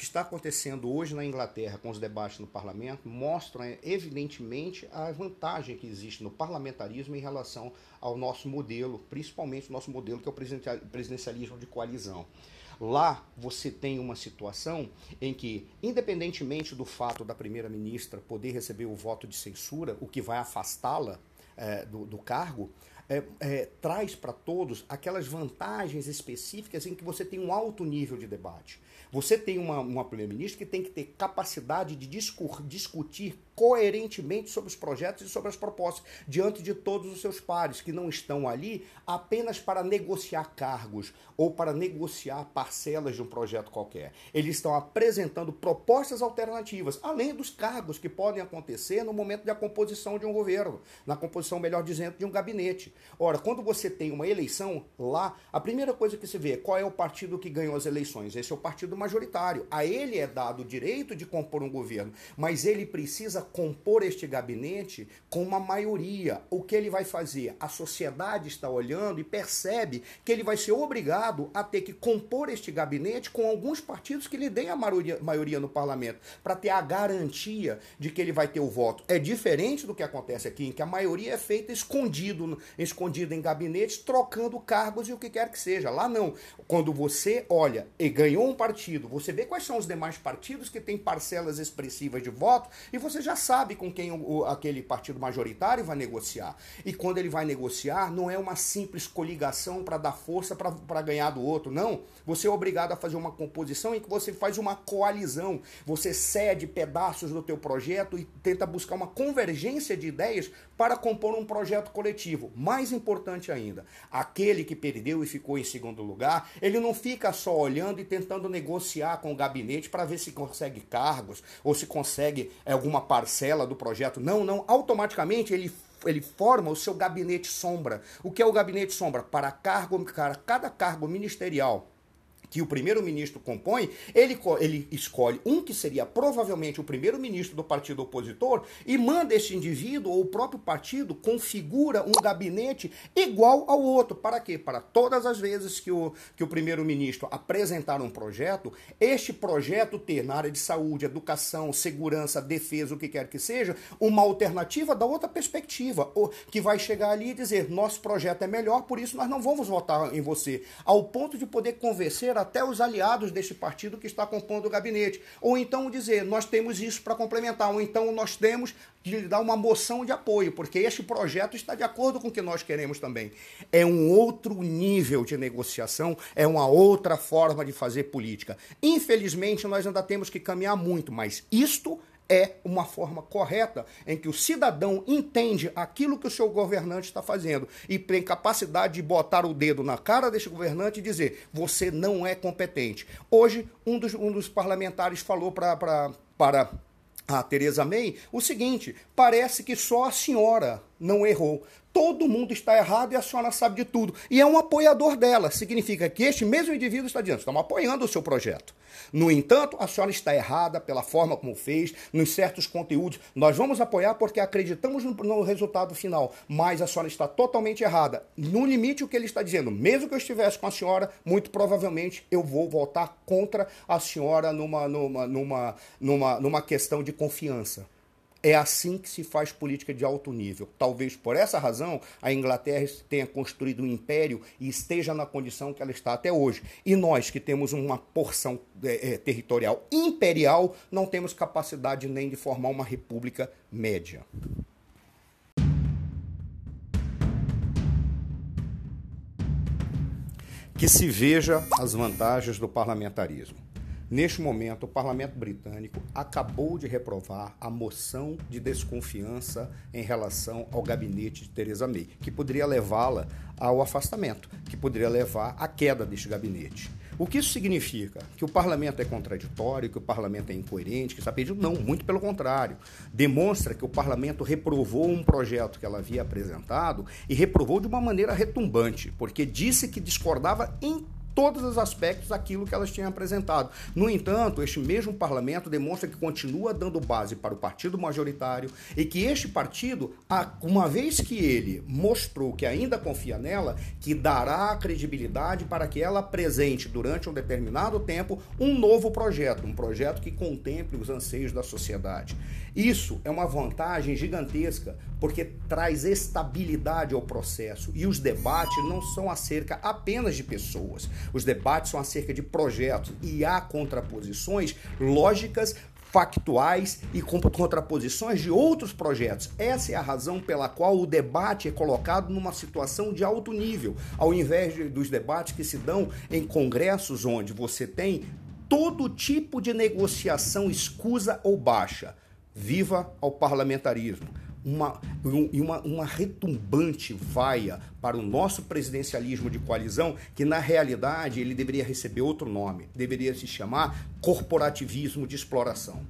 que está acontecendo hoje na Inglaterra com os debates no parlamento mostram evidentemente a vantagem que existe no parlamentarismo em relação ao nosso modelo, principalmente o nosso modelo que é o presidencialismo de coalizão. Lá você tem uma situação em que, independentemente do fato da primeira-ministra poder receber o voto de censura, o que vai afastá-la é, do, do cargo, é, é, traz para todos aquelas vantagens específicas em que você tem um alto nível de debate. Você tem uma, uma primeira-ministra que tem que ter capacidade de discur, discutir coerentemente sobre os projetos e sobre as propostas, diante de todos os seus pares, que não estão ali apenas para negociar cargos ou para negociar parcelas de um projeto qualquer. Eles estão apresentando propostas alternativas, além dos cargos que podem acontecer no momento da composição de um governo, na composição, melhor dizendo, de um gabinete. Ora, quando você tem uma eleição lá, a primeira coisa que se vê é qual é o partido que ganhou as eleições. Esse é o partido majoritário. A ele é dado o direito de compor um governo, mas ele precisa compor este gabinete com uma maioria. O que ele vai fazer? A sociedade está olhando e percebe que ele vai ser obrigado a ter que compor este gabinete com alguns partidos que lhe deem a maioria, maioria no parlamento, para ter a garantia de que ele vai ter o voto. É diferente do que acontece aqui, em que a maioria é feita escondido, escondido em gabinetes, trocando cargos e o que quer que seja. Lá não. Quando você olha e ganhou um partido, você vê quais são os demais partidos que têm parcelas expressivas de voto e você já sabe com quem o, aquele partido majoritário vai negociar. E quando ele vai negociar, não é uma simples coligação para dar força para ganhar do outro, não. Você é obrigado a fazer uma composição em que você faz uma coalizão. Você cede pedaços do teu projeto e tenta buscar uma convergência de ideias para compor um projeto coletivo. Mais importante ainda, aquele que perdeu e ficou em segundo lugar, ele não fica só olhando e tentando negociar com o gabinete para ver se consegue cargos ou se consegue é, alguma parcela do projeto. Não, não. Automaticamente ele ele forma o seu gabinete sombra. O que é o gabinete sombra? Para cargo, para cada cargo ministerial que o primeiro-ministro compõe, ele, ele escolhe um que seria provavelmente o primeiro-ministro do partido opositor e manda esse indivíduo ou o próprio partido configura um gabinete igual ao outro. Para quê? Para todas as vezes que o, que o primeiro-ministro apresentar um projeto, este projeto ter na área de saúde, educação, segurança, defesa, o que quer que seja, uma alternativa da outra perspectiva, que vai chegar ali e dizer: nosso projeto é melhor, por isso nós não vamos votar em você. Ao ponto de poder convencer até os aliados deste partido que está compondo o gabinete. Ou então dizer, nós temos isso para complementar, ou então nós temos de lhe dar uma moção de apoio, porque este projeto está de acordo com o que nós queremos também. É um outro nível de negociação, é uma outra forma de fazer política. Infelizmente, nós ainda temos que caminhar muito, mas isto é uma forma correta em que o cidadão entende aquilo que o seu governante está fazendo e tem capacidade de botar o dedo na cara desse governante e dizer: você não é competente. Hoje, um dos, um dos parlamentares falou para a Tereza May o seguinte: parece que só a senhora não errou. Todo mundo está errado e a senhora sabe de tudo. E é um apoiador dela. Significa que este mesmo indivíduo está dizendo: estamos apoiando o seu projeto. No entanto, a senhora está errada pela forma como fez, nos certos conteúdos. Nós vamos apoiar porque acreditamos no, resultado final, mas a senhora está totalmente errada. No limite, o que ele está dizendo, mesmo que eu estivesse com a senhora, muito provavelmente eu vou votar contra a senhora numa, numa, numa, numa, numa questão de confiança. É assim que se faz política de alto nível. Talvez por essa razão a Inglaterra tenha construído um império e esteja na condição que ela está até hoje. E nós, que temos uma porção é, é, territorial imperial, não temos capacidade nem de formar uma república média. Que se veja as vantagens do parlamentarismo. Neste momento, o parlamento britânico acabou de reprovar a moção de desconfiança em relação ao gabinete de Theresa May, que poderia levá-la ao afastamento, que poderia levar à queda deste gabinete. O que isso significa? Que o parlamento é contraditório, que o parlamento é incoerente, que está pedindo? Não, muito pelo contrário. Demonstra que o parlamento reprovou um projeto que ela havia apresentado e reprovou de uma maneira retumbante, porque disse que discordava em todos os aspectos daquilo que elas tinham apresentado. No entanto, este mesmo parlamento demonstra que continua dando base para o partido majoritário e que este partido, uma vez que ele mostrou que ainda confia nela, que dará credibilidade para que ela apresente durante um determinado tempo um novo projeto, um projeto que contemple os anseios da sociedade. Isso é uma vantagem gigantesca porque traz estabilidade ao processo e os debates não são acerca apenas de pessoas. Os debates são acerca de projetos e há contraposições lógicas factuais e contraposições de outros projetos. Essa é a razão pela qual o debate é colocado numa situação de alto nível, ao invés de, dos debates que se dão em congressos onde você tem todo tipo de negociação escusa ou baixa. Viva ao parlamentarismo! Uma, uma, uma retumbante vaia para o nosso presidencialismo de coalizão, que na realidade ele deveria receber outro nome, deveria se chamar corporativismo de exploração.